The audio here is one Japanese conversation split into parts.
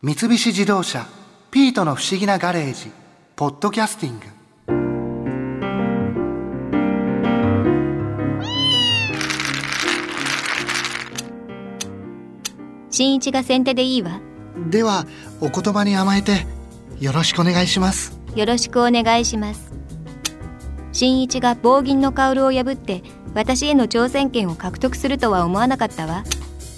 三菱自動車「ピートの不思議なガレージ」「ポッドキャスティング」新一が先手でいいわ。ではお言葉に甘えてよろしくお願いします。よろしくお願いします。新一が棒銀の薫を破って私への挑戦権を獲得するとは思わなかったわ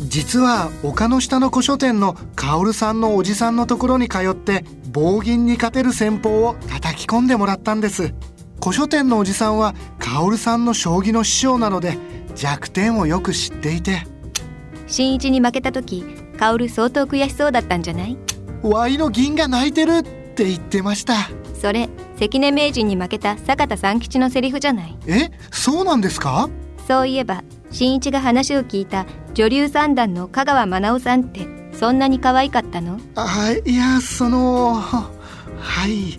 実は丘の下の古書店の薫さんのおじさんのところに通って棒銀に勝てる戦法を叩き込んでもらったんです。古書店のおじさんは薫さんの将棋の師匠なので弱点をよく知っていて。新一に負けた時薫相当悔しそうだったんじゃない？ワイの銀が泣いてるって言ってました。それ関根名人に負けた坂田三吉のセリフじゃない？えそうなんですか？そういえば新一が話を聞いた女流三段の香川真奈緒さんってそんなに可愛かったの？あいやそのはい。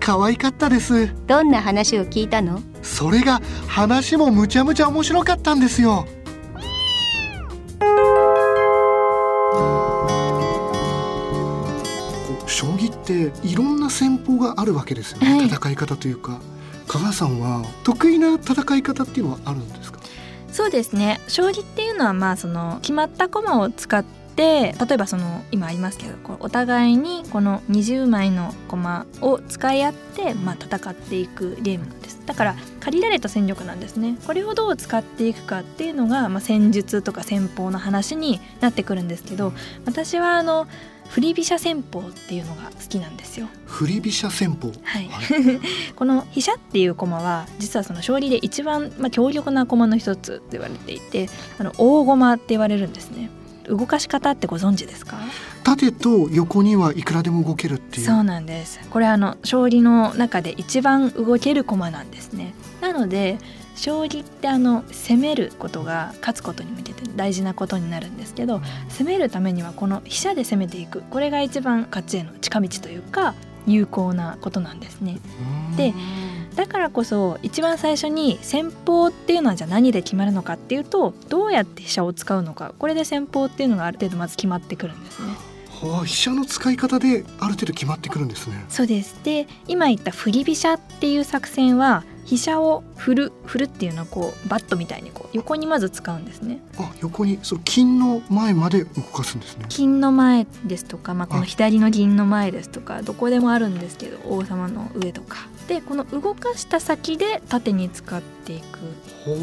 可愛かったです。どんな話を聞いたの？それが話もむちゃむちゃ面白かったんですよ。将棋っていろんな戦法があるわけですよね、はい。戦い方というか。香川さんは得意な戦い方っていうのはあるんですか？そうですね。将棋っていうのはまあその決まった駒を使って例えばその今ありますけどお互いにこの20枚の駒を使い合ってまあ戦っていくゲームなんです。だから限られた戦力なんですね。これをどう使っていくかっていうのが、まあ、戦術とか戦法の話になってくるんですけど私はあの振り飛車戦法っていうのが好きなんですよ。振り飛車戦法？はい、この飛車っていう駒は実はその将棋で一番、まあ、強力な駒の一つと言われていてあの大駒って言われるんですね。動かし方ってご存知ですか？縦と横にはいくらでも動けるっていう。そうなんです。これあの将棋の中で一番動ける駒なんですね。なので将棋ってあの攻めることが勝つことに向けて大事なことになるんですけど攻めるためにはこの飛車で攻めていく。これが一番勝ちへの近道というか有効なことなんですね。うん。でだからこそ一番最初に戦法っていうのはじゃあ何で決まるのかっていうとどうやって飛車を使うのか。これで戦法っていうのがある程度まず決まってくるんですね。はあ、飛車の使い方である程度決まってくるんですね。そうです。で今言った振り飛車っていう作戦は飛車を振る振るっていうのはこうバットみたいにこう横にまず使うんですね。あ横にその金の前まで動かすんですね。金の前ですとか、まあ、このあ左の銀の前ですとかどこでもあるんですけど王様の上とか。でこの動かした先で縦に使っていくほ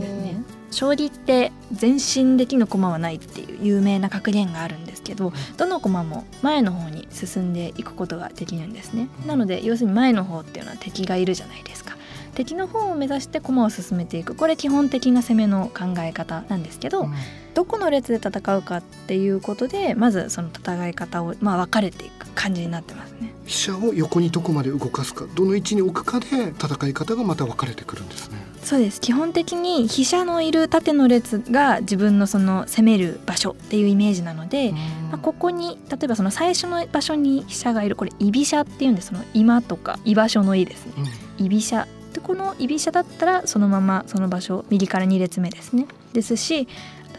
ですね。将棋って前進できぬ駒はないっていう有名な格言があるんですけどどの駒も前の方に進んでいくことができるんですね。なので要するに前の方っていうのは敵がいるじゃないですか敵の方を目指して駒を進めていく。これ基本的な攻めの考え方なんですけど、うん。どこの列で戦うかっていうことでまずその戦い方をまあ分かれていく感じになってますね。飛車を横にどこまで動かすかどの位置に置くかで戦い方がまた分かれてくるんですね。そうです。基本的に飛車のいる縦の列が自分のその攻める場所っていうイメージなので、まあ、ここに例えばその最初の場所に飛車がいるこれ居飛車っていうんでその今とか居場所の居ですね。うん。居飛車でこの居飛車だったらそのままその場所右から2列目ですね。ですし例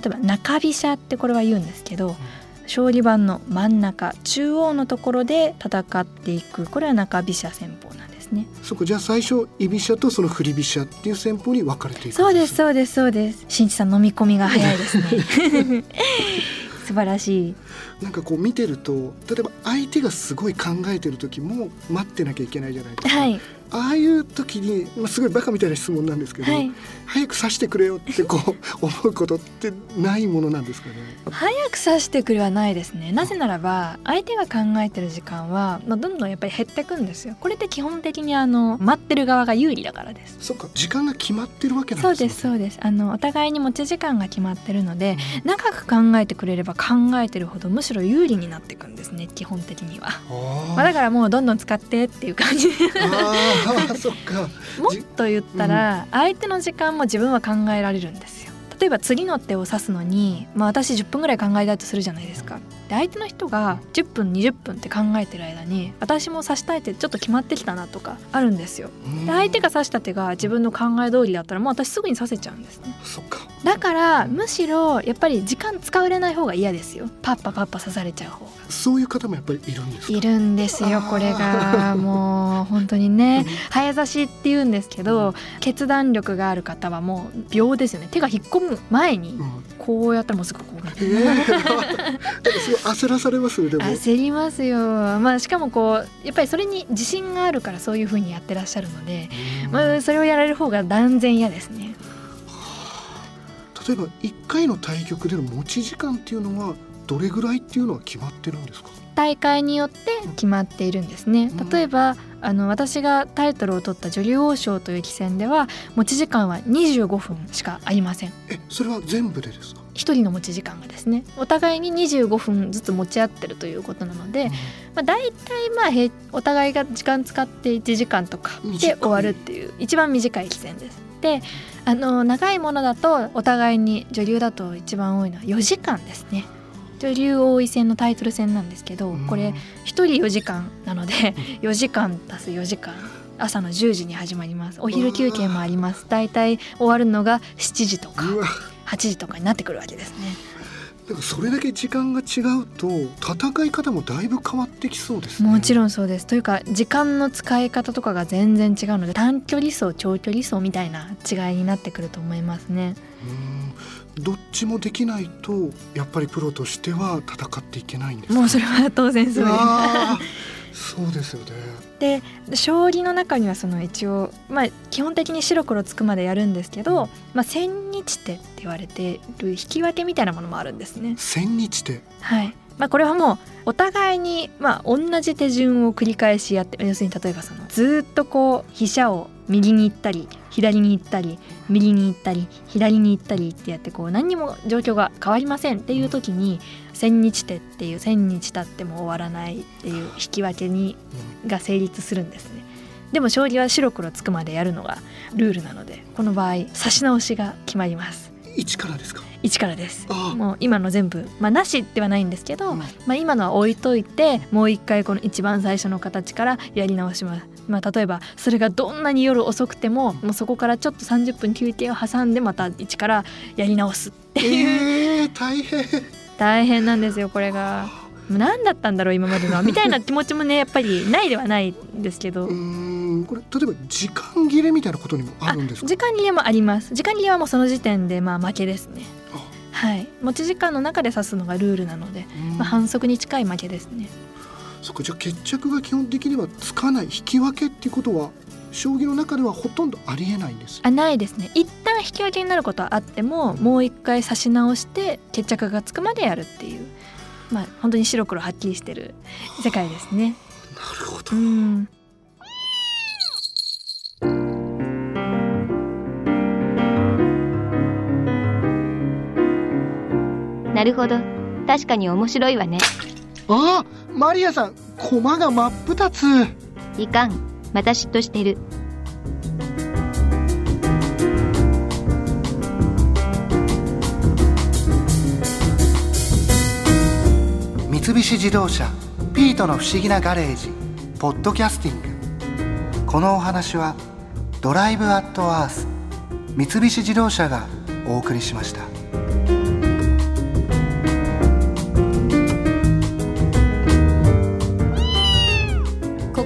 えば中飛車ってこれは言うんですけど将棋盤の真ん中中央のところで戦っていく。これは中飛車戦法なんですね。そこじゃあ最初居飛車とその振り飛車っていう戦法に分かれていくんそうですそうですそうです。新地さん飲み込みが早いですね。素晴らしい。なんかこう見てると例えば相手がすごい考えてる時も待ってなきゃいけないじゃないですか、はいああいう時に、まあ、すごいバカみたいな質問なんですけど、はい。早く指してくれよってこう 思うことってないものなんですかね。早く指してくれはないですね。なぜならば相手が考えてる時間は、まあ、どんどんやっぱり減ってくんですよ。これって基本的にあの待ってる側が有利だからです。そっか時間が決まってるわけなんそうですね。ですそうです。あのお互いに持ち時間が決まってるので長く考えてくれれば考えてるほどむしろ有利になっていくんですね基本的には、あまあ、だからもうどんどん使ってっていう感じそっか。もっと言ったら相手の時間も自分は考えられるんですよ。例えば次の手を指すのに、まあ、私10分ぐらい考えたいとするじゃないですか。で相手の人が10分20分って考えてる間に私も指したい手ちょっと決まってきたなとかあるんですよ。で相手が指した手が自分の考え通りだったらもう私すぐに指せちゃうんですね。そっかだからむしろやっぱり時間使われない方が嫌ですよ。パッパパッパ刺されちゃう方が。そういう方もやっぱりいるんですか？いるんですよこれが。もう本当にね。早刺しって言うんですけど決断力がある方はもう秒ですよね。手が引っ込む前にうん。こうやったらもうすぐこうなる。えー、なんかすごい焦らされますねでも。焦りますよ。まあしかもこうやっぱりそれに自信があるからそういう風にやってらっしゃるので、うん。まあ、それをやられる方が断然嫌ですね例えば1回の対局での持ち時間っていうのはどれぐらいっていうのは決まってるんですか？大会によって決まっているんですね。うん。例えばあの私がタイトルを取った女流王将という棋戦では持ち時間は25分しかありません。えそれは全部でですか、一人の持ち時間がですね。お互いに25分ずつ持ち合ってるということなので、まあ、大体まあ平お互いが時間使って1時間とかで終わるっていう一番短い棋戦です。であの長いものだとお互いに女流だと一番多いのは4時間ですね。女流王位戦のタイトル戦なんですけどこれ1人4時間なので 4時間足す4時間。朝の10時に始まります。お昼休憩もあります。大体終わるのが7時とかうわ。8時とかになってくるわけですね。かそれだけ時間が違うと戦い方もだいぶ変わってきそうですね。もちろんんそうです。というか時間の使い方とかが全然違うので短距離走長距離走みたいな違いになってくると思いますね。どっちもできないとやっぱりプロとしては戦っていけないんですか？もうそれは当然そうあーそうですよね。でで将棋の中にはその一応まあ基本的に白黒つくまでやるんですけど、まあ、千日手って言われてる引き分けみたいなものもあるんですね。千日手。はい。まあ、これはもうお互いにまあ同じ手順を繰り返しやって要するに例えばそのずーっとこう飛車を右に行ったり左に行ったり右に行ったり左に行ったりってやってこう何にも状況が変わりませんっていう時に千日手っていう千日経っても終わらないっていう引き分けにが成立するんですね。でも将棋は白黒つくまでやるのがルールなのでこの場合指し直しが決まります。一からですか？一からです。もう今の全部まあなしではないんですけど、うん。まあ、今のは置いといてもう一回この一番最初の形からやり直します。まあ、例えばそれがどんなに夜遅くてももうそこからちょっと30分休憩を挟んでまた一からやり直すっていう、えー、大変。大変なんですよこれが。何だったんだろう今までのは。みたいな気持ちもねやっぱりないではないんですけど。うーんこれ例えば時間切れみたいなことにもあるんですか？時間切れもあります。時間切れはもうその時点でまあ負けですね。あ。はい。持ち時間の中で指すのがルールなので、うん。まあ、反則に近い負けですねそっかじゃあ決着が基本的にはつかない引き分けっていうことは将棋の中ではほとんどありえないんです。あないですね。一旦引き分けになることはあってももう一回指し直して決着がつくまでやるっていう。まあ本当に白黒はっきりしてる世界ですね。なるほど。うん。なるほど。確かに面白いわね。あマリアさん駒が真っ二つ。いかん。また嫉妬してる。三菱自動車ピートの不思議なガレージポッドキャスティング。このお話はドライブアットアース三菱自動車がお送りしました